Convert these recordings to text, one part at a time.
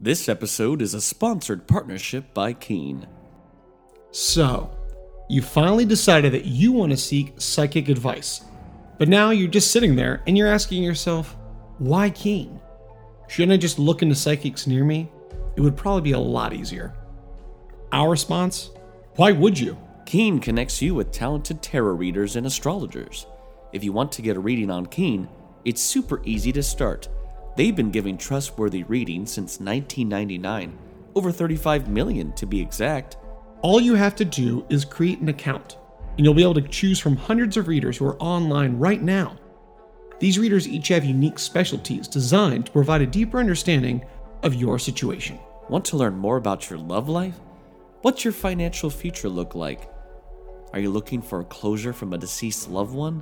This episode is a sponsored partnership by Keen. So, you finally decided that you want to seek psychic advice. But now you're just sitting there and you're asking yourself, why Keen? Shouldn't I just look into psychics near me? It would probably be a lot easier. Our response? Why would you? Keen connects you with talented tarot readers and astrologers. If you want to get a reading on Keen, it's super easy to start. They've been giving trustworthy readings since 1999, over 35 million to be exact. All you have to do is create an account, and you'll be able to choose from hundreds of readers who are online right now. These readers each have unique specialties designed to provide a deeper understanding of your situation. Want to learn more about your love life? What's your financial future look like? Are you looking for a closure from a deceased loved one?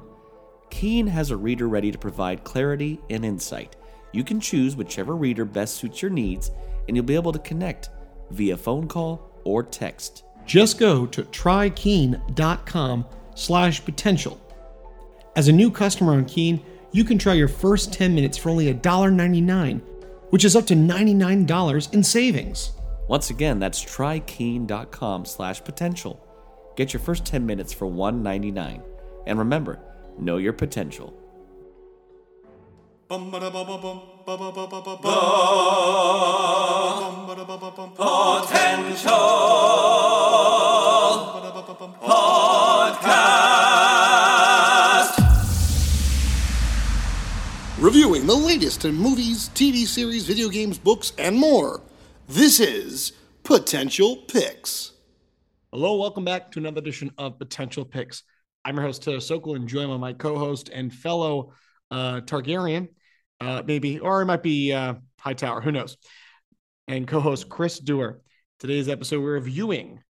Keen has a reader ready to provide clarity and insight. You can choose whichever reader best suits your needs, and you'll be able to connect via phone call or text. Just go to trykeen.com slash potential. As a new customer on Keen, you can try your first 10 minutes for only $1.99, which is up to $99 in savings. Once again, that's trykeen.com slash potential. Get your first 10 minutes for $1.99. And remember, know your potential. Reviewing the latest in movies, TV series, video games, books, and more. This is Potential Picks. Hello, welcome back to another edition of Potential Picks. I'm your host, Taylor Sokol, and joined by my co-host and fellow uh, Targaryen, uh, maybe, or it might be uh, Hightower, who knows, and co-host Chris Dewar. Today's episode, we're reviewing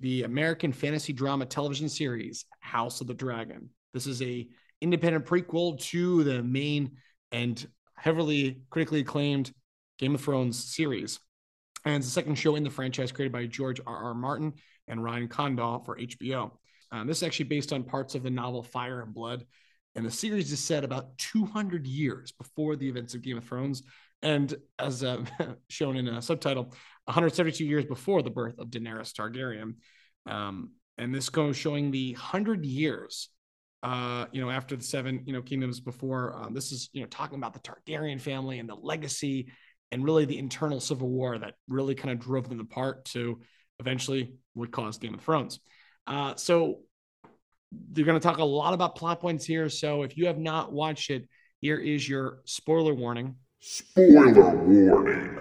the American fantasy drama television series House of the Dragon. This is a independent prequel to the main and heavily critically acclaimed Game of Thrones series. And it's the second show in the franchise created by George R. R. Martin and Ryan Condal for HBO. Um, this is actually based on parts of the novel Fire and Blood. And the series is set about 200 years before the events of Game of Thrones. And as uh, shown in a subtitle, 172 years before the birth of Daenerys Targaryen. Um, and this goes showing the 100 years uh, you know, after the seven, you know, kingdoms before. Um, this is, you know, talking about the Targaryen family and the legacy and really the internal civil war that really kind of drove them apart to eventually what caused Game of Thrones. Uh, so they're going to talk a lot about plot points here. So if you have not watched it, here is your spoiler warning. Spoiler warning.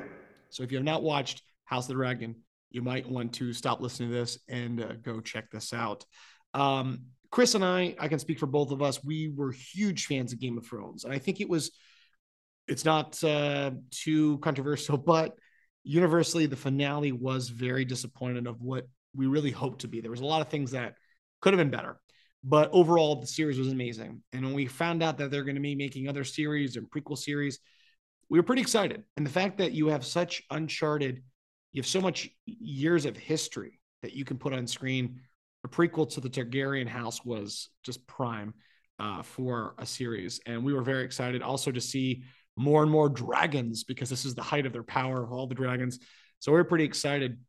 So if you have not watched House of the Dragon, you might want to stop listening to this and uh, go check this out. Um, Chris and I, I can speak for both of us. We were huge fans of Game of Thrones, and I think it was. It's not uh, too controversial, but universally, the finale was very disappointed of what we really hoped to be. There was a lot of things that could have been better, but overall, the series was amazing. And when we found out that they're going to be making other series and prequel series, we were pretty excited. And the fact that you have such uncharted, you have so much years of history that you can put on screen a prequel to the Targaryen house was just prime uh, for a series. And we were very excited also to see more and more dragons because this is the height of their power of all the dragons. So we are pretty excited.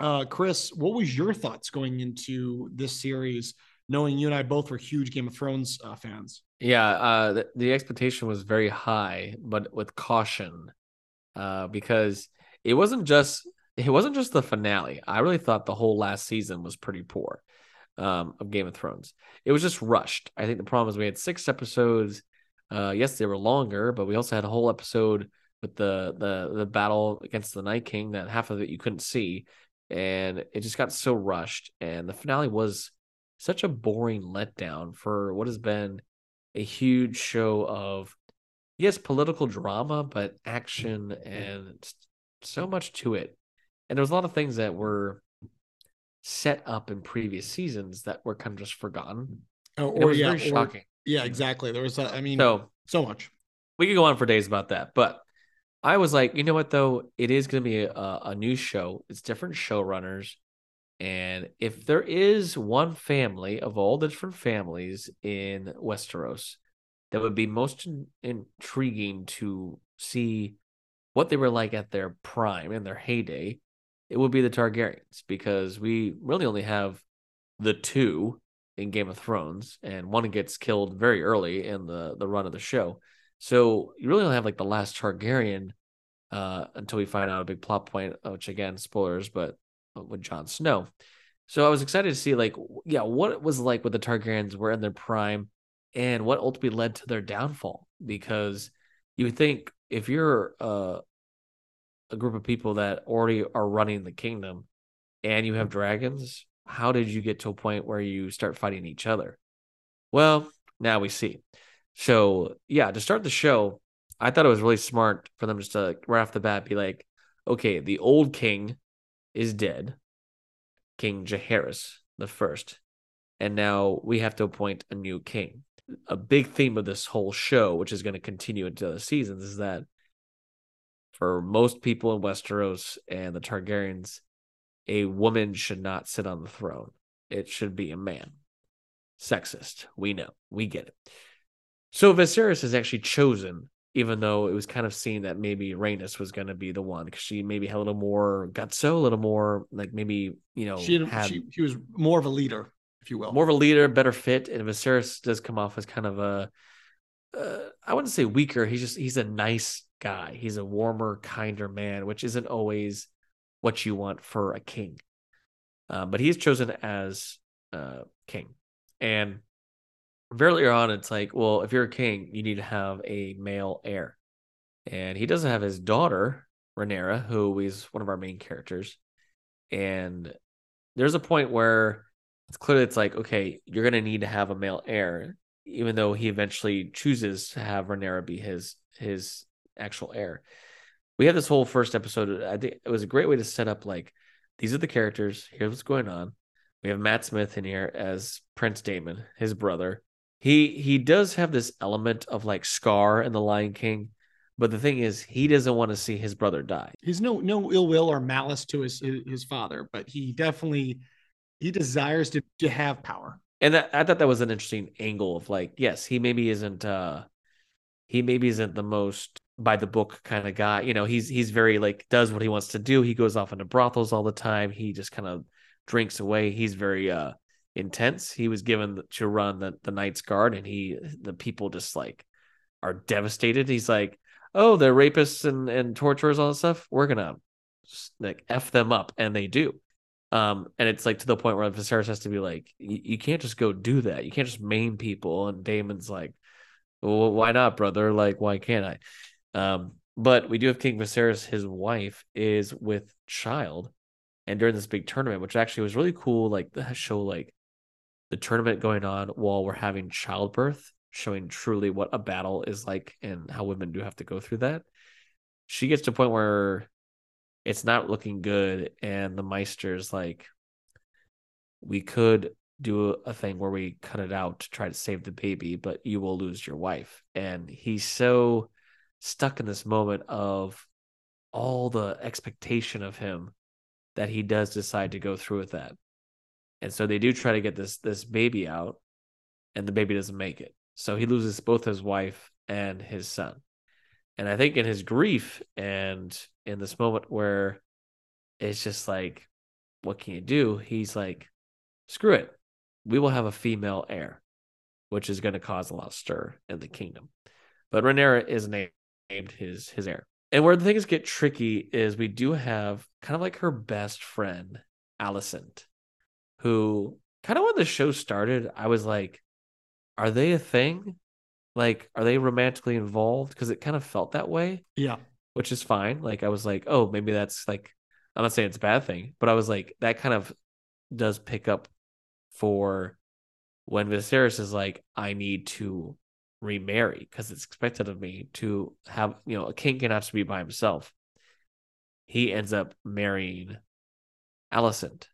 Uh, Chris, what was your thoughts going into this series, knowing you and I both were huge Game of Thrones uh, fans? Yeah, uh, the, the, expectation was very high, but with caution, uh, because it wasn't just it wasn't just the finale. I really thought the whole last season was pretty poor um, of Game of Thrones. It was just rushed. I think the problem is we had six episodes. Uh, yes, they were longer, but we also had a whole episode with the the the battle against the Night King that half of it you couldn't see, and it just got so rushed. And the finale was such a boring letdown for what has been a huge show of yes political drama, but action mm-hmm. and so much to it and there was a lot of things that were set up in previous seasons that were kind of just forgotten. Mm. Oh, or, it was yeah, very shocking. Yeah, mm-hmm. exactly. There was, a, I mean, so so much. We could go on for days about that, but I was like, you know what though, it is going to be a, a new show. It's different showrunners, and if there is one family of all the different families in Westeros that would be most in, intriguing to see what they were like at their prime and their heyday, it would be the Targaryens because we really only have the two in Game of Thrones, and one gets killed very early in the the run of the show. So you really only have like the last Targaryen uh, until we find out a big plot point, which again, spoilers, but with Jon Snow. So I was excited to see like, yeah, what it was like with the Targaryens were in their prime and what ultimately led to their downfall. Because you would think if you're uh, a group of people that already are running the kingdom and you have dragons, how did you get to a point where you start fighting each other? Well, now we see. So yeah, to start the show, I thought it was really smart for them just to right off the bat be like, okay, the old king is dead, King Jaehaerys the first, and now we have to appoint a new king. A big theme of this whole show, which is going to continue into the seasons, is that for most people in Westeros and the Targaryens, a woman should not sit on the throne. It should be a man. Sexist. We know. We get it. So Viserys is actually chosen, even though it was kind of seen that maybe Rhaenys was going to be the one because she maybe had a little more gutso, a little more like maybe you know She, had she she was more of a leader, if you will. more of a leader, better fit, and Viserys does come off as kind of a uh, I wouldn't say weaker. He's just he's a nice guy. He's a warmer, kinder man, which isn't always what you want for a king. Uh, but he's chosen as uh, king, and very early on, it's like, well, if you're a king, you need to have a male heir, and he doesn't have his daughter Rhaenyra, who is one of our main characters, and there's a point where it's clearly it's like, okay, you're gonna need to have a male heir, even though he eventually chooses to have Rhaenyra be his his actual heir. We had this whole first episode. I think it was a great way to set up like these are the characters. Here's what's going on. We have Matt Smith in here as Prince Daemon, his brother. He he does have this element of like Scar in The Lion King, but the thing is, he doesn't want to see his brother die. He's no no ill will or malice to his his, his father, but he definitely he desires to, to have power. and that, I thought that was an interesting angle of like, yes, he maybe isn't uh he maybe isn't the most by the book kind of guy. You know, he's he's very like does what he wants to do. He goes off into brothels all the time. He just kind of drinks away. He's very uh intense. He was given to run the the Knights Guard and he the people just like are devastated. He's like, "Oh, they're rapists and and torturers all that stuff. We're to like f them up." And they do. Um, and it's like to the point where Viserys has to be like, you, you can't just go do that. You can't just maim people. And Daemon's like, well, why not, brother? Like, why can't I? Um, but we do have King Viserys. His wife is with child, and during this big tournament, which actually was really cool, like the show, like the tournament going on while we're having childbirth, showing truly what a battle is like and how women do have to go through that. She gets to a point where it's not looking good, and the Maester's like, we could do a thing where we cut it out to try to save the baby, but you will lose your wife. And he's so stuck in this moment of all the expectation of him that he does decide to go through with that. And so they do try to get this this baby out, and the baby doesn't make it. So he loses both his wife and his son. And I think in his grief and in this moment where it's just like, what can you do? He's like, screw it. We will have a female heir, which is going to cause a lot of stir in the kingdom. But Rhaenyra is named his his heir. And where the things get tricky is we do have kind of like her best friend, Alicent, who kind of when the show started, I was like, are they a thing? Like, are they romantically involved? Because it kind of felt that way Yeah. which is fine. Like I was like, oh, maybe that's like I'm not saying it's a bad thing, but I was like, that kind of does pick up for when Viserys is like, I need to remarry because it's expected of me to have, you know, a king cannot just be by himself. He ends up marrying Alicent.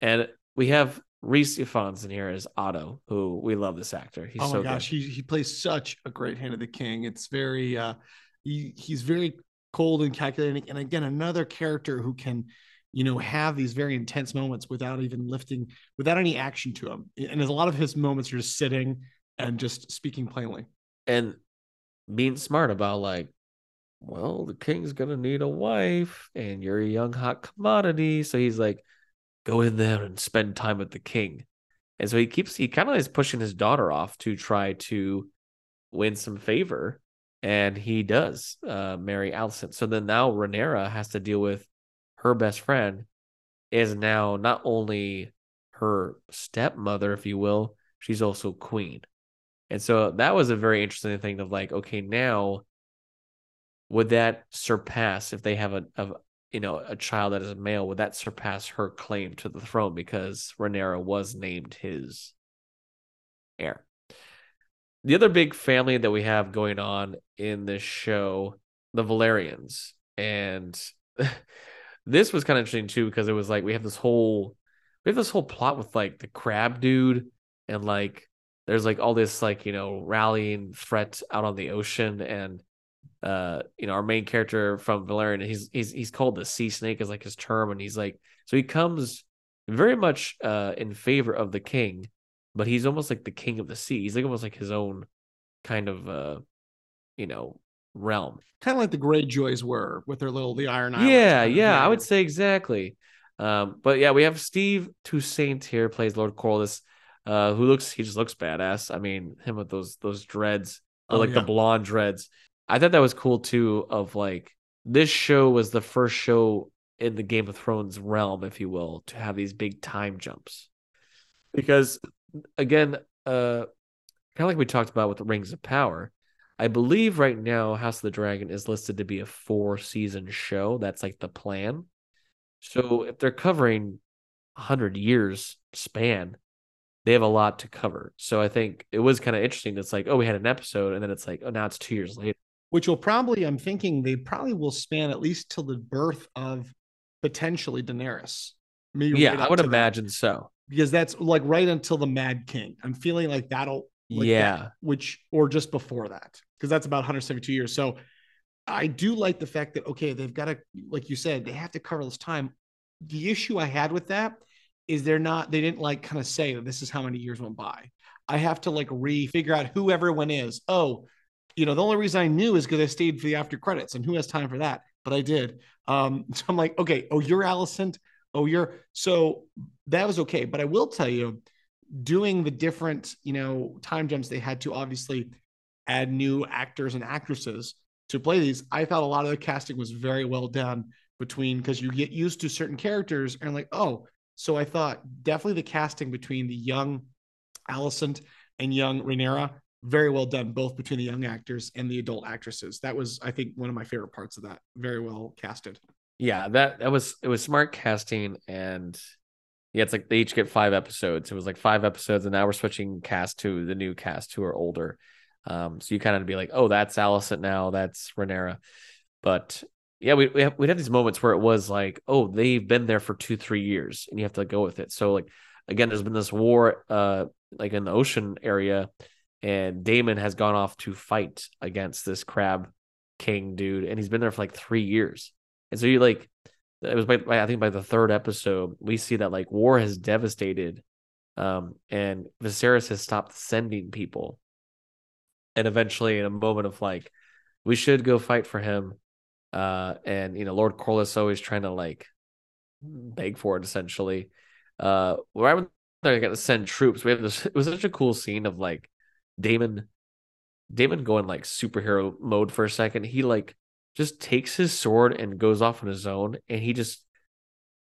And we have Rhys Ifans in here as Otto, who we love this actor. He's oh my so gosh, good. he he plays such a great hand of the king. It's very uh he he's very cold and calculating. And again, another character who can, you know, have these very intense moments without even lifting, without any action to him. And a lot of his moments are just sitting and just speaking plainly. and being smart about like well, the king's gonna need a wife, and you're a young hot commodity. So he's like, go in there and spend time with the king. And so he keeps he kind of is pushing his daughter off to try to win some favor. And he does uh, marry Alicent. So then now Rhaenyra has to deal with her best friend is now not only her stepmother, if you will, she's also queen. And so that was a very interesting thing of like, okay, now would that surpass if they have a, a you know a child that is a male? Would that surpass her claim to the throne because Rhaenyra was named his heir? The other big family that we have going on in this show, the Velaryons, and this was kind of interesting too because it was like we have this whole we have this whole plot with like the crab dude and like there's like all this like you know rallying threat out on the ocean and uh you know our main character from Velaryon he's he's he's called the sea snake is like his term and he's like so he comes very much uh in favor of the king but he's almost like the king of the sea. He's like almost like his own kind of uh you know realm. Kind of like the Greyjoys were with their little the Iron Islands. yeah yeah i would say exactly. Um but yeah we have steve toussaint here plays lord corlys uh who looks he just looks badass. I mean him with those those dreads Oh, like the blonde dreads i thought that was cool too of like this show was the first show in the game of thrones realm if you will to have these big time jumps. Because again uh kind of like we talked about with the rings of power i believe right now house of the dragon is listed to be a four season show. That's like the plan. So if they're covering 100 years span they have a lot to cover. So i think it was kind of interesting. It's like oh we had an episode and then it's like oh now it's two years later which will probably, I'm thinking they probably will span at least till the birth of potentially Daenerys. Maybe yeah right i would to that. imagine so because that's like right until the Mad King. I'm feeling like that'll like yeah that, which or just before that because that's about 172 years. So I do like the fact that okay, they've got to like you said, they have to cover this time. The issue I had with that is they're not they didn't like kind of say that this is how many years went by. I have to like re-figure out who everyone is. Oh, you know, the only reason I knew is because I stayed for the after credits, and who has time for that? But I did. Um, so I'm like, okay, oh, you're Alicent. Oh, you're so that was okay. But I will tell you, doing the different, you know, time jumps they had to obviously add new actors and actresses to play these. I thought a lot of the casting was very well done between because you get used to certain characters and like, oh, so I thought definitely the casting between the young Alicent and young Rhaenyra very well done, both between the young actors and the adult actresses. That was, I think, one of my favorite parts of that. Very well casted. yeah that that was it was smart casting and yeah it's like they each get five episodes it was like five episodes and now we're switching cast to the new cast who are older um so you kind of be like oh that's alicent now that's Rhaenyra but yeah we, we have, we'd have these moments where it was like oh they've been there for two three years and you have to go with it so like again there's been this war uh like in the ocean area and Daemon has gone off to fight against this crab king dude and he's been there for like three years and so you like, it was by, by I think by the third episode we see that like war has devastated, um, and Viserys has stopped sending people, and eventually in a moment of like, we should go fight for him, uh, and you know Lord Corlys always trying to like beg for it essentially, uh, right when they're gonna send troops, we have this. It was such a cool scene of like Daemon, Daemon going like superhero mode for a second. He like just takes his sword and goes off on his own and he just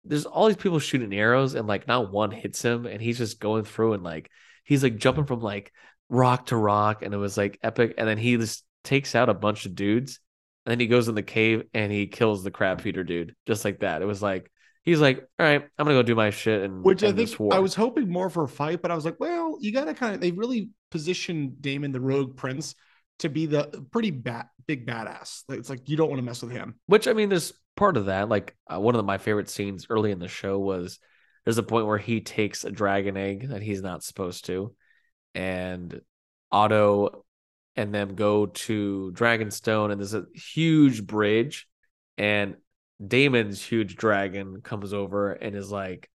there's all these people shooting arrows and like not one hits him and he's just going through and like he's like jumping from like rock to rock and it was like epic and then he just takes out a bunch of dudes and then he goes in the cave and he kills the crab feeder dude just like that it was like he's like all right i'm gonna go do my shit and Which I think. I was hoping more for a fight, but I was like, well, you got to kind of, they really positioned Daemon, the rogue prince, to be the pretty bat, big badass. Like, It's like, you don't want to mess with him. Which I mean, there's part of that. Like uh, one of my favorite scenes early in the show was there's a point where he takes a dragon egg that he's not supposed to, and Otto and them go to Dragonstone, and there's a huge bridge, and Daemon's huge dragon comes over and is like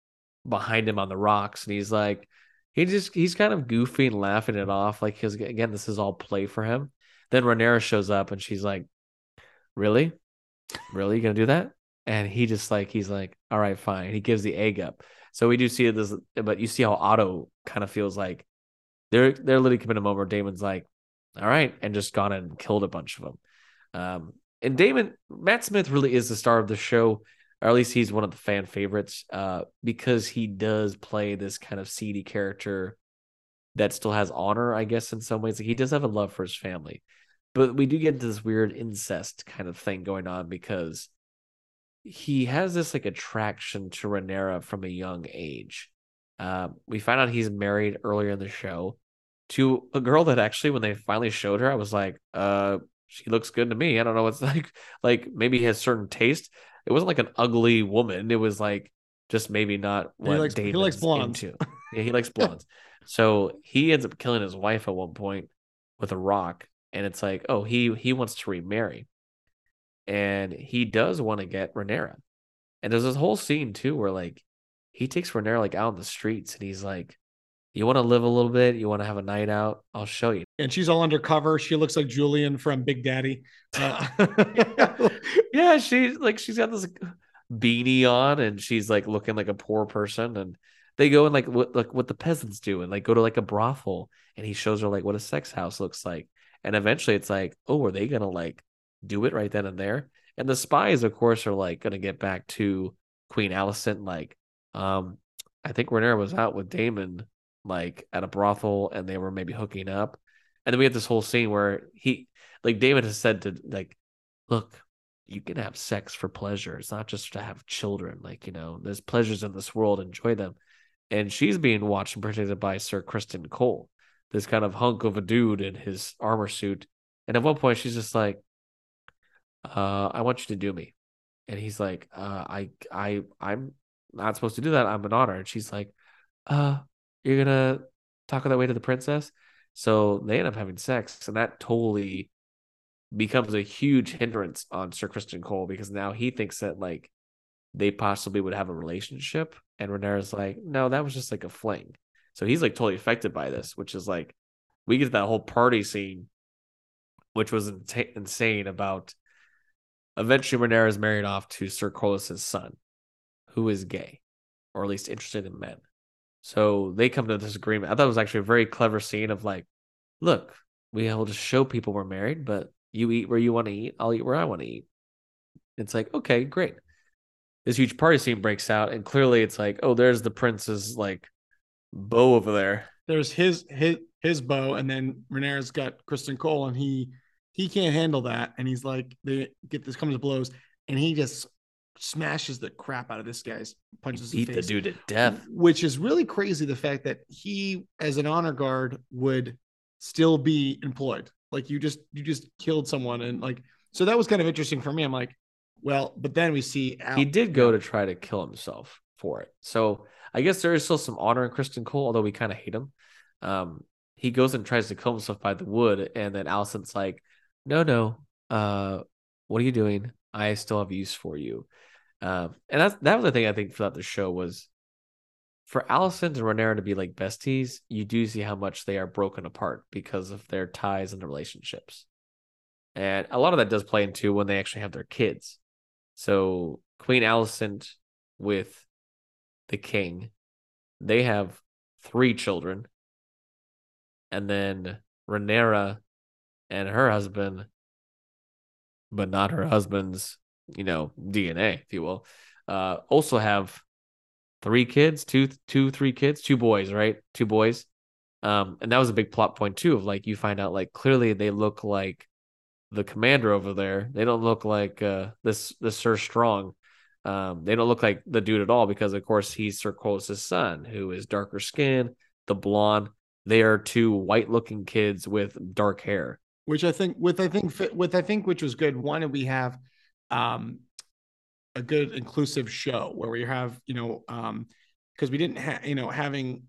behind him on the rocks, and he's like, he just he's kind of goofy and laughing it off, like because again, this is all play for him. Then Rhaenyra shows up and she's like, really, really you gonna do that? And he just like he's like, all right, fine. He gives the egg up. So we do see this, but you see how Otto kind of feels like they're they're literally coming a moment Daemon's like, all right, and just gone and killed a bunch of them. Um, and Daemon Matt Smith really is the star of the show, or at least he's one of the fan favorites, uh, because he does play this kind of seedy character that still has honor, I guess, in some ways. He does have a love for his family, but we do get into this weird incest kind of thing going on because he has this like attraction to Rhaenyra from a young age. Uh, we find out he's married earlier in the show to a girl that actually, when they finally showed her, I was like, uh, she looks good to me. I don't know what's like, like maybe he has certain taste. It wasn't like an ugly woman. It was like just maybe not what he likes, he likes blondes. Into. Yeah, he likes blondes. so he ends up killing his wife at one point with a rock, and it's like, oh, he he wants to remarry, and he does want to get Rhaenyra. And there's this whole scene too where like he takes Rhaenyra like out in the streets, and he's like, you want to live a little bit, you want to have a night out, I'll show you. And she's all undercover. She looks like Julian from Big Daddy. Uh- yeah, she's like she's got this beanie on, and she's like looking like a poor person. And they go and like what like what the peasants do, and like go to like a brothel, and he shows her like what a sex house looks like. And eventually, it's like, oh, are they gonna like do it right then and there? And the spies, of course, are like gonna get back to Queen Alicent. Like, um, I think Rhaenyra was out with Daemon like at a brothel and they were maybe hooking up. And then we have this whole scene where he like David has said to like, look, you can have sex for pleasure. It's not just to have children. Like, you know, there's pleasures in this world, enjoy them. And she's being watched and protected by Sir Criston Cole, this kind of hunk of a dude in his armor suit. And at one point she's just like, uh, I want you to do me. And he's like, uh, I I I'm not supposed to do that. I'm an honor. And she's like, uh, you're gonna talk that way to the princess. So they end up having sex, and that totally becomes a huge hindrance on Sir Criston Cole because now he thinks that like they possibly would have a relationship, and Rhaenyra's like, no, that was just like a fling. So he's like totally affected by this, which is like we get that whole party scene, which was insane about. Eventually, Rhaenyra is married off to Sir Corlys's son, who is gay, or at least interested in men. So they come to this agreement. I thought it was actually a very clever scene of like, look, we will just show people we're married, but you eat where you want to eat. I'll eat where I want to eat. It's like, okay, great. This huge party scene breaks out, and clearly it's like, oh, there's the prince's like bow over there. There's his his his bow, and then Rhaenyra's got Criston Cole, and he he can't handle that, and he's like, they get this comes to blows, and he just smashes the crap out of this guy's punches beat the dude to death. which is really crazy the fact that he as an honor guard would still be employed. Like you just you just killed someone and like so that was kind of interesting for me. I'm like well but then we see Al- he did go to try to kill himself for it. So i guess there is still some honor in Criston cole although we kind of hate him. Um he goes and tries to kill himself by the wood and then Alicent's like no no uh what are you doing? I still have use for you um, and that's that was the thing I think throughout the show was for Alicent and Rhaenyra to be like besties, you do see how much they are broken apart because of their ties and their relationships. And a lot of that does play into when they actually have their kids. So Queen Alicent with the king, they have three children. And then Rhaenyra and her husband, but not her husband's you know DNA, if you will, uh, also have three kids, two, two, three kids, two boys, right? Two boys. Um, and that was a big plot point too. Of like you find out like clearly they look like the commander over there. They don't look like uh this this Sir Strong. Um, they don't look like the dude at all because of course he's Sir Corlys's son, who is darker skin, the blonde. They are two white looking kids with dark hair. Which I think with I think with I think which was good. One, we have um, a good inclusive show where we have you know um because we didn't have you know having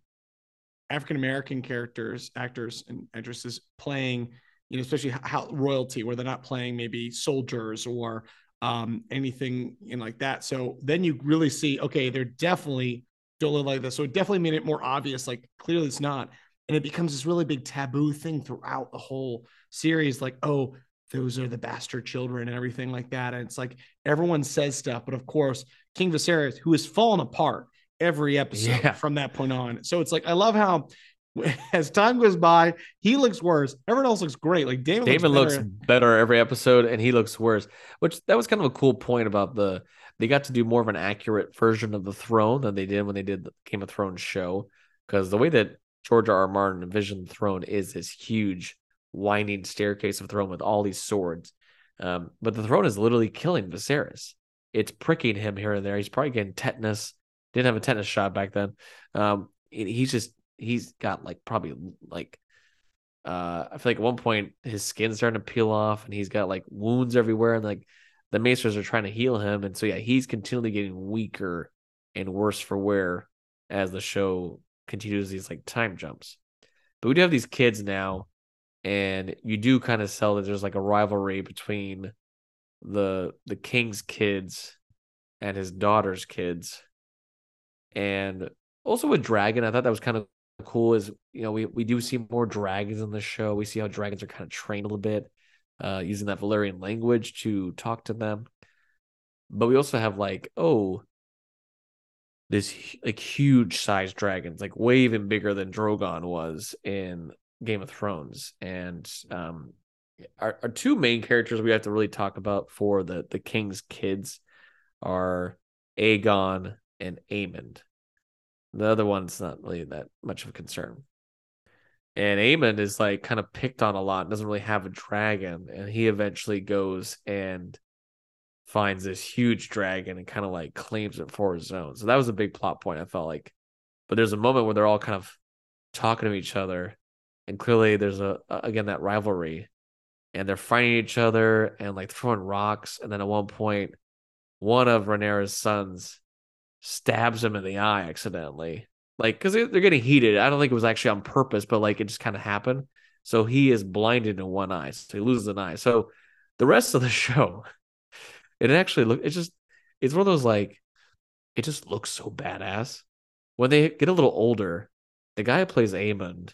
African American characters, actors and actresses playing, you know, especially how royalty, where they're not playing maybe soldiers or um, anything you know, like that. So then you really see, okay, they're definitely don't look like this. So it definitely made it more obvious. Like clearly it's not, and it becomes this really big taboo thing throughout the whole series. Like, oh, those are the bastard children and everything like that. And it's like everyone says stuff, but of course, King Viserys, who has fallen apart every episode Yeah. from that point on. So it's like I love how as time goes by, he looks worse. Everyone else looks great. Like David, Daemon looks, looks better. better every episode, and he looks worse. Which that was kind of a cool point about the they got to do more of an accurate version of the throne than they did when they did the Game of Thrones show. Because the way that George R. R. Martin envisioned the throne is this huge winding staircase of throne with all these swords. Um, but the throne is literally killing Viserys. It's pricking him here and there. He's probably getting tetanus. Didn't have a tetanus shot back then. Um, he's just he's got like probably like uh I feel like at one point his skin's starting to peel off and he's got like wounds everywhere and like the maesters are trying to heal him and so yeah he's continually getting weaker and worse for wear as the show continues these like time jumps but we do have these kids now and you do kind of sell that there's like a rivalry between the the king's kids and his daughter's kids. And also with dragon i thought that was kind of cool is you know we we do see more dragons in the show. We see how dragons are kind of trained a little bit uh using that valyrian language to talk to them. But we also have like oh this like huge sized dragons like way even bigger than drogon was in game of thrones and um our, our two main characters we have to really talk about for the the king's kids are aegon and aemond the other one's not really that much of a concern. And Aemon is like kind of picked on a lot, doesn't really have a dragon, and he eventually goes and finds this huge dragon and kind of like claims it for his own. So that was a big plot point, I felt like. But there's a moment where they're all kind of talking to each other, and clearly there's a again that rivalry, and they're fighting each other and like throwing rocks, and then at one point, one of Rhaenyra's sons stabs him in the eye accidentally. Like, because they're getting heated. I don't think it was actually on purpose, but like it just kind of happened. So he is blinded in one eye. So he loses an eye. So the rest of the show, it actually look it's just it's one of those like it just looks so badass. When they get a little older, the guy who plays Aemond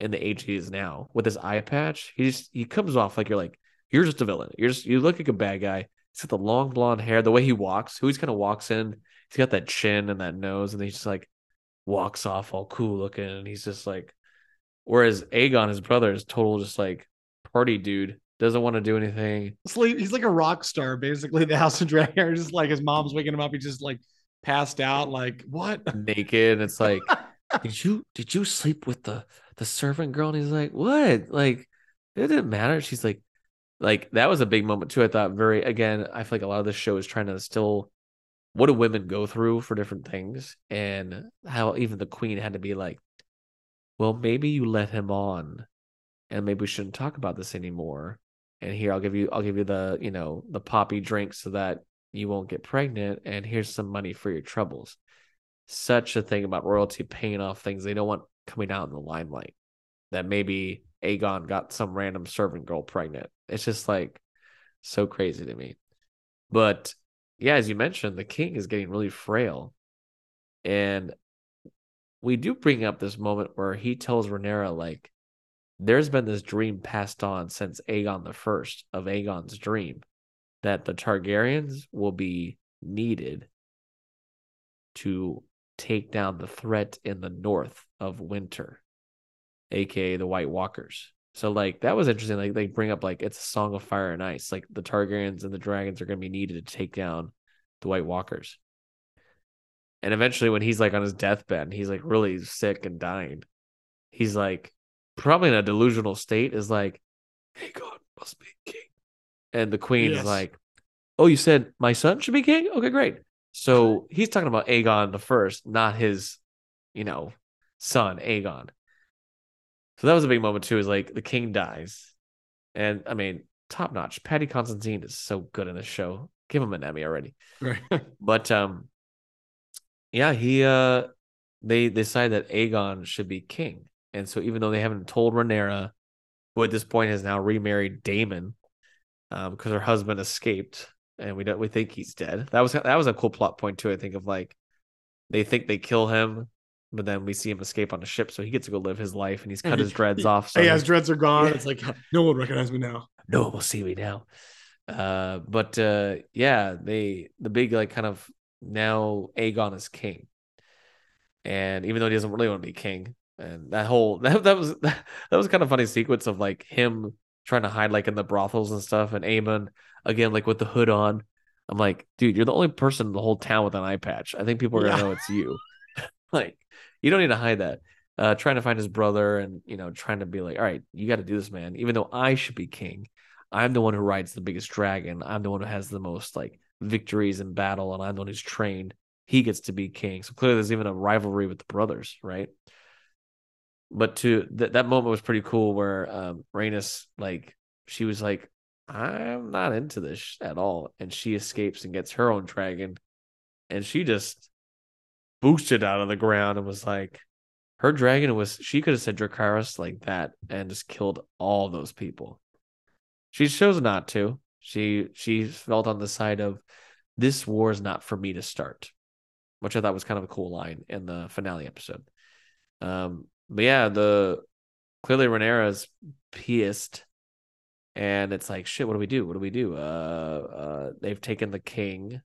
in the age he is now with his eye patch, he just he comes off like you're like, you're just a villain. You're just you look like a bad guy. He's got the long blonde hair, the way he walks, who he's kind of walks in. He's got that chin and that nose, and he just like walks off all cool looking, and he's just like. Whereas Aegon, his brother, is total just like party dude, doesn't want to do anything. Sleep. He's like a rock star, basically. The House of Dragon. Just like his mom's waking him up. He just like passed out. Like what? naked and it's like did you did you sleep with the the servant girl? And he's like what? Like it didn't matter. She's like like that was a big moment too i thought very again i feel like a lot of this show is trying to still what do women go through for different things? And how even the queen had to be like well maybe you let him on and maybe we shouldn't talk about this anymore. And here i'll give you i'll give you the you know the poppy drink so that you won't get pregnant and here's some money for your troubles such a thing about royalty paying off things. They don't want coming out in the limelight that maybe aegon got some random servant girl pregnant. It's just like so crazy to me. But yeah as you mentioned the king is getting really frail. And we do bring up this moment where he tells Rhaenyra like there's been this dream passed on since Aegon the First of Aegon's dream that the Targaryens will be needed to take down the threat in the north of winter, aka the White Walkers. So like that was interesting. Like they bring up like it's a song of fire and ice. Like the Targaryens and the dragons are gonna be needed to take down the White Walkers. And eventually when he's like on his deathbed, and he's like really sick and dying, he's like probably in a delusional state, is like, Aegon must be king. And the queen Yes. is like, Oh, you said my son should be king? Okay, great. So he's talking about Aegon the first, not his, you know, son, Aegon. So that was a big moment too, is like the king dies. And I mean, top notch. Paddy Considine is so good in this show. Give him an Emmy already. Right. But um yeah, he uh they decide that Aegon should be king. And so even though they haven't told Rhaenyra, who at this point has now remarried Daemon, um, because her husband escaped and we don't we think he's dead. That was that was a cool plot point too, I think, of like they think they kill him but then we see him escape on a ship, so he gets to go live his life, and he's cut his dreads off. So Hey, his dreads are gone. Yeah. It's like no one recognizes me now. no one will see me now. Uh, but uh, yeah, they the big like kind of now Aegon is king, and even though he doesn't really want to be king, and that whole that that was that was kind of funny sequence of like him trying to hide like in the brothels and stuff, and Aemon again like with the hood on. I'm like, dude, you're the only person in the whole town with an eye patch. I think people are gonna Yeah. know it's you. like, you don't need to hide that. Uh, trying to find his brother and you know trying to be like, all right, you got to do this, man. Even though I should be king, I'm the one who rides the biggest dragon. I'm the one who has the most like victories in battle, and I'm the one who's trained. He gets to be king. So clearly, there's even a rivalry with the brothers, right? But to th- that moment was pretty cool, where um, Rhaenys like she was like, "I'm not into this at all," and she escapes and gets her own dragon, and she just boosted out of the ground and was like, her dragon was she could have said Dracarys like that and just killed all those people. She chose not to. She she felt on the side of this war is not for me to start, which I thought was kind of a cool line in the finale episode. Um, but yeah, the clearly Rhaenyra's pissed, and it's like shit. What do we do? What do we do? Uh, uh, they've taken the king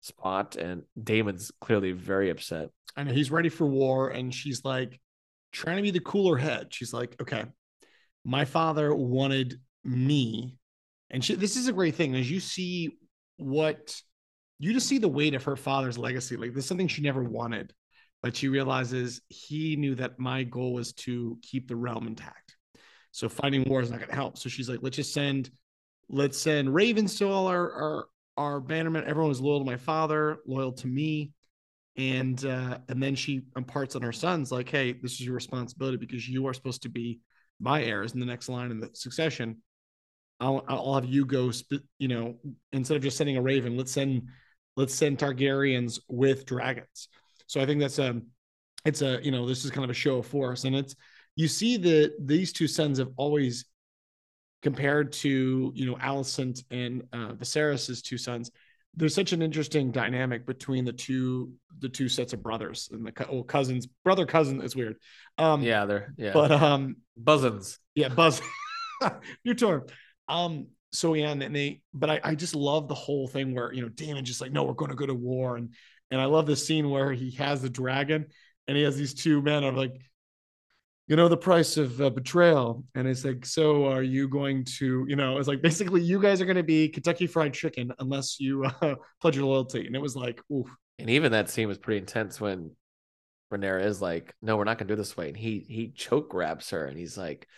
spot, and Daemon's clearly very upset. I know he's ready for war, and she's like trying to be the cooler head. She's like, okay, my father wanted me, and she, this is a great thing as you see what you just see the weight of her father's legacy. Like this is something she never wanted, but she realizes he knew that my goal was to keep the realm intact. So fighting war is not going to help. So she's like, let's just send, let's send ravens to all our our our bannermen. Everyone was loyal to my father, loyal to me and uh and then she imparts on her sons like hey this is your responsibility because you are supposed to be my heirs in the next line in the succession i'll i'll have you go you know instead of just sending a raven let's send let's send targaryens with dragons so i think that's a, it's a you know this is kind of a show of force and it's you see that these two sons have always compared to you know Alicent and uh Viserys's two sons there's such an interesting dynamic between the two the two sets of brothers and the co- oh, cousins brother cousin is weird. Um Yeah, they're yeah, but um buzzins. yeah buzz new term um so yeah and they but I, I just love the whole thing where you know daemon just like no we're going to go to war and and i love the scene where he has the dragon and he has these two men of like you know the price of uh, betrayal and it's like so are you going to you know it's like basically you guys are going to be kentucky fried chicken unless you uh, pledge your loyalty and it was like ooh And even that scene was pretty intense when Rhaenyra is like, "No, we're not gonna do this way," and he he choke grabs her, and he's like,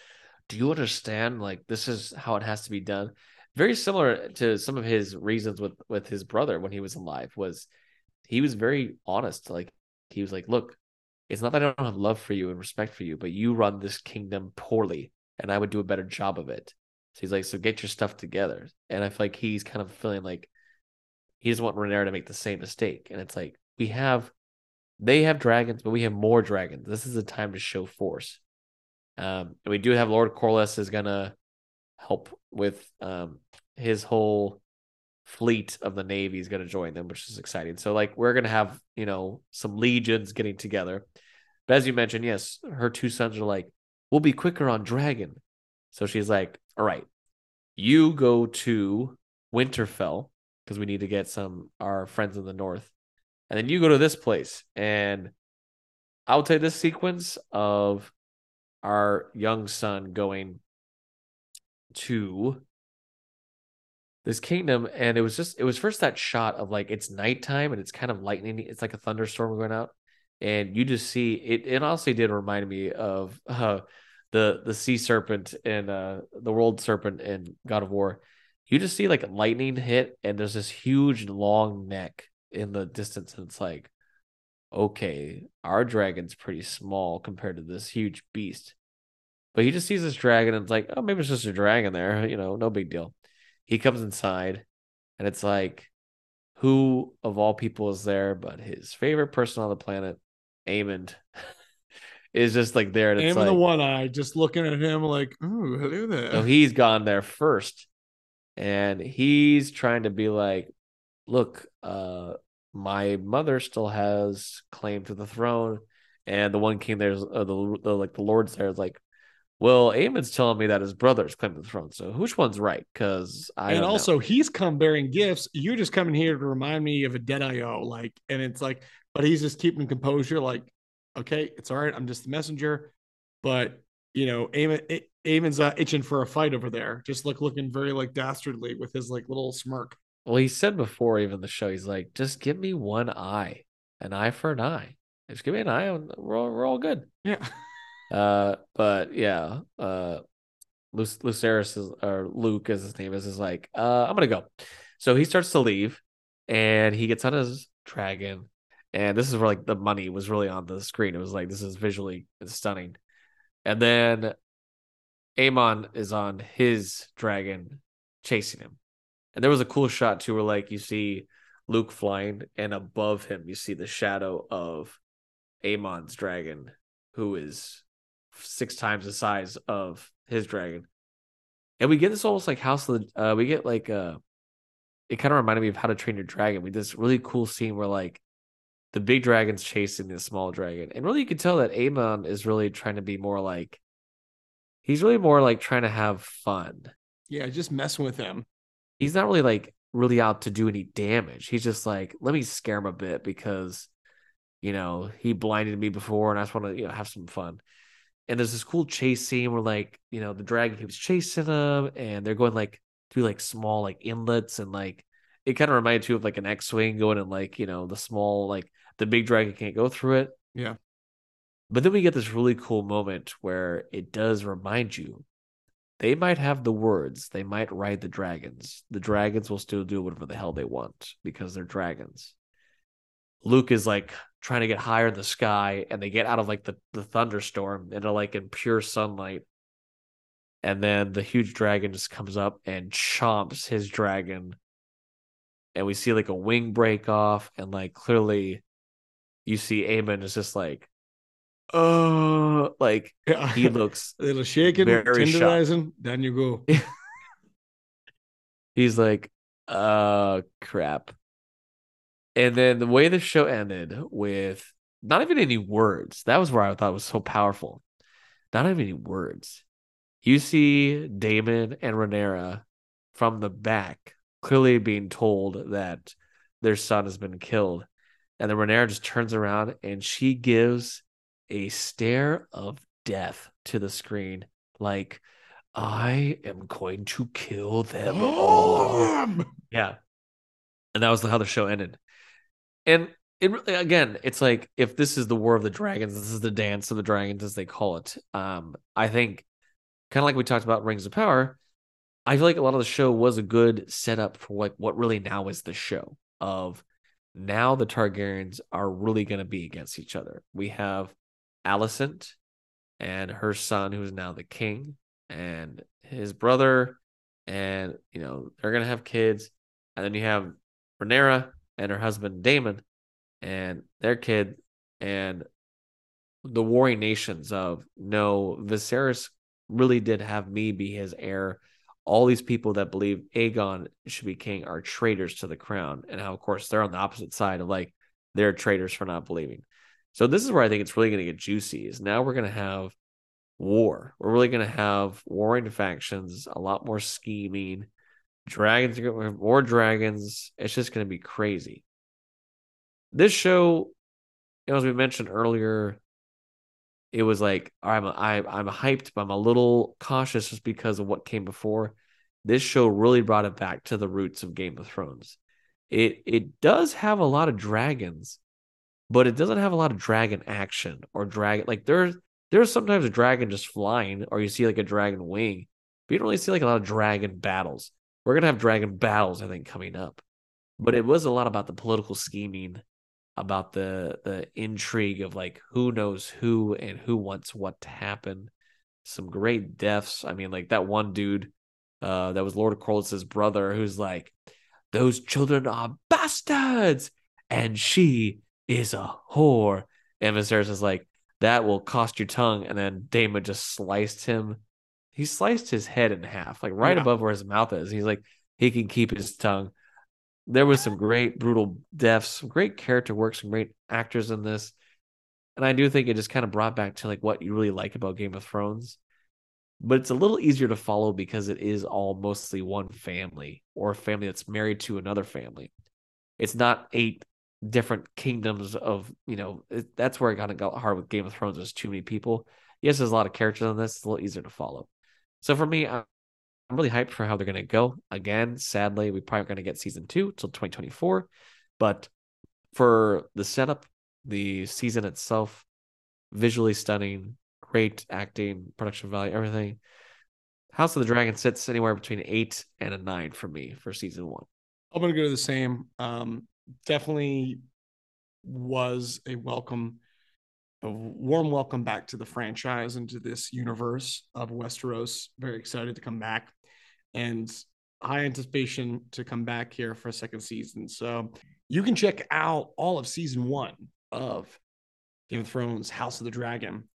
"Do you understand? Like, this is how it has to be done." Very similar to some of his reasons with with his brother when he was alive. Was he was very honest. Like he was like, "Look, it's not that I don't have love for you and respect for you, but you run this kingdom poorly, and I would do a better job of it." So he's like, "So get your stuff together." And I feel like he's kind of feeling like he doesn't want Rhaenyra to make the same mistake. And it's like we have they have dragons, but we have more dragons. This is a time to show force. Um, and we do have Lord Corlys is gonna help with um his whole fleet of the navy is gonna join them, which is exciting. So like we're gonna have you know some legions getting together. But as you mentioned, yes, her two sons are like, we'll be quicker on dragon. So she's like, all right, you go to Winterfell because we need to get some our friends in the north and then you go to this place and i'll tell you this sequence of our young son going to this kingdom and it was just it was first that shot of like it's nighttime and it's kind of lightning it's like a thunderstorm going out and you just see it it honestly did remind me of uh the the sea serpent and uh the world serpent in god of war. You just see like lightning hit and there's this huge long neck in the distance and it's like okay our dragon's pretty small compared to this huge beast. But he just sees this dragon and it's like oh maybe it's just a dragon there you know no big deal he comes inside and it's like who of all people is there but his favorite person on the planet Aemond is just like there and it's Aim like the one eye just looking at him like ooh hello there so he's gone there first. And he's trying to be like, look, uh, my mother still has claim to the throne. And the one king there's uh, the, the like the lords there is like, well, Aemon's telling me that his brother's claiming the throne. So which one's right? Because I and don't know. also he's come bearing gifts. You're just coming here to remind me of a dead IO. Like, and it's like, but he's just keeping composure. Like, okay, it's all right. I'm just the messenger. But you know, Aemon, Aemon's uh, itching for a fight over there. Just like looking very like dastardly with his like little smirk. Well, he said before even the show, he's like, just give me one eye, an eye for an eye. Just give me an eye, and we're all, we're all good. Yeah. Uh, but yeah, uh, Luc- Lucerys is, or Luke, as his name is, is like, uh, I'm gonna go. So he starts to leave, and he gets on his dragon, and this is where like the money was really on the screen. It was like this is visually stunning, and then Aemond is on his dragon chasing him. And there was a cool shot too where like you see Luke flying and above him you see the shadow of Aemond's dragon, who is six times the size of his dragon. And we get this almost like House of the uh we get like uh it kind of reminded me of how to train your dragon. We did this really cool scene where like the big dragon's chasing the small dragon. And really you can tell that Aemond is really trying to be more like he's really more like trying to have fun. Yeah, just messing with him. He's not really like really out to do any damage. He's just like, let me scare him a bit because, you know, he blinded me before and I just want to, you know, have some fun. And there's this cool chase scene where like, you know, the dragon keeps chasing them and they're going like through like small like inlets and like it kind of reminded you of like an X-wing going in like, you know, the small like the big dragon can't go through it. Yeah. But then we get this really cool moment where it does remind you they might have the words, they might ride the dragons. The dragons will still do whatever the hell they want because they're dragons. Luke is like trying to get higher in the sky and they get out of like the, the thunderstorm into like in pure sunlight. And then the huge dragon just comes up and chomps his dragon. And we see like a wing break off, and like clearly you see Aemond is just like, uh like Yeah. he looks a little shaking, very shocked. tenderizing. Then you go. he's like, uh crap. And then the way the show ended with not even any words, that was where I thought was so powerful. Not even any words. You see Daemon and Rhaenyra from the back clearly being told that their son has been killed. And then Rhaenyra just turns around and she gives a stare of death to the screen, like, I am going to kill them all. Yeah. And that was how the show ended. And it really, again, it's like if this is the war of the dragons, this is the dance of the dragons, as they call it. Um, I think kind of like we talked about Rings of Power, I feel like a lot of the show was a good setup for like what really now is the show of now the Targaryens are really going to be against each other. We have Alicent and her son, who is now the king, and his brother, and you know they're gonna have kids, and then you have Rhaenyra and her husband Daemon, and their kid, and the warring nations of no, Viserys really did have me be his heir. All these people that believe Aegon should be king are traitors to the crown, and how of course they're on the opposite side of like they're traitors for not believing. So this is where I think it's really going to get juicy. Is now we're going to have war. We're really going to have warring factions, a lot more scheming. Dragons are going to more dragons. It's just going to be crazy. This show, you know, as we mentioned earlier, it was like I'm I, I'm hyped, but I'm a little cautious just because of what came before. This show really brought it back to the roots of Game of Thrones. It it does have a lot of dragons, but it doesn't have a lot of dragon action or dragon like there's there's sometimes a dragon just flying or you see like a dragon wing but you don't really see like a lot of dragon battles we're gonna have dragon battles i think coming up but it was a lot about the political scheming about the the intrigue of like who knows who and who wants what to happen some great deaths i mean like that one dude uh that was lord of Corlys's brother who's like those children are bastards and she is a whore. And Viserys is like, that will cost your tongue. And then Daemon just sliced him. He sliced his head in half, like right Yeah. above where his mouth is. He's like, he can keep his tongue. There was some great brutal deaths, some great character work, some great actors in this. And I do think it just kind of brought back to like what you really like about Game of Thrones. But it's a little easier to follow because it is all mostly one family or a family that's married to another family. It's not eight different kingdoms of, you know, it, that's where it kind of got hard with Game of Thrones. There's too many people. Yes, there's a lot of characters on this. It's a little easier to follow. So for me, I'm really hyped for how they're going to go. Again, sadly, we probably aren't going to get season two till 2024. But for the setup, the season itself, visually stunning, great acting, production value, everything. House of the Dragon sits anywhere between eight and a nine for me for season one. I'm gonna go to the same. Um, definitely was a welcome, a warm welcome back to the franchise and to this universe of Westeros. Very excited to come back, and high anticipation to come back here for a second season. So you can check out all of season one of Game of Thrones House of the Dragon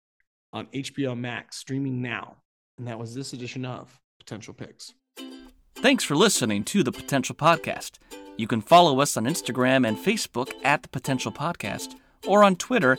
on HBO Max, streaming now. And that was this edition of Potential Picks. Thanks for listening to the Potential Podcast. You can follow us on Instagram and Facebook at the Potential Podcast or on Twitter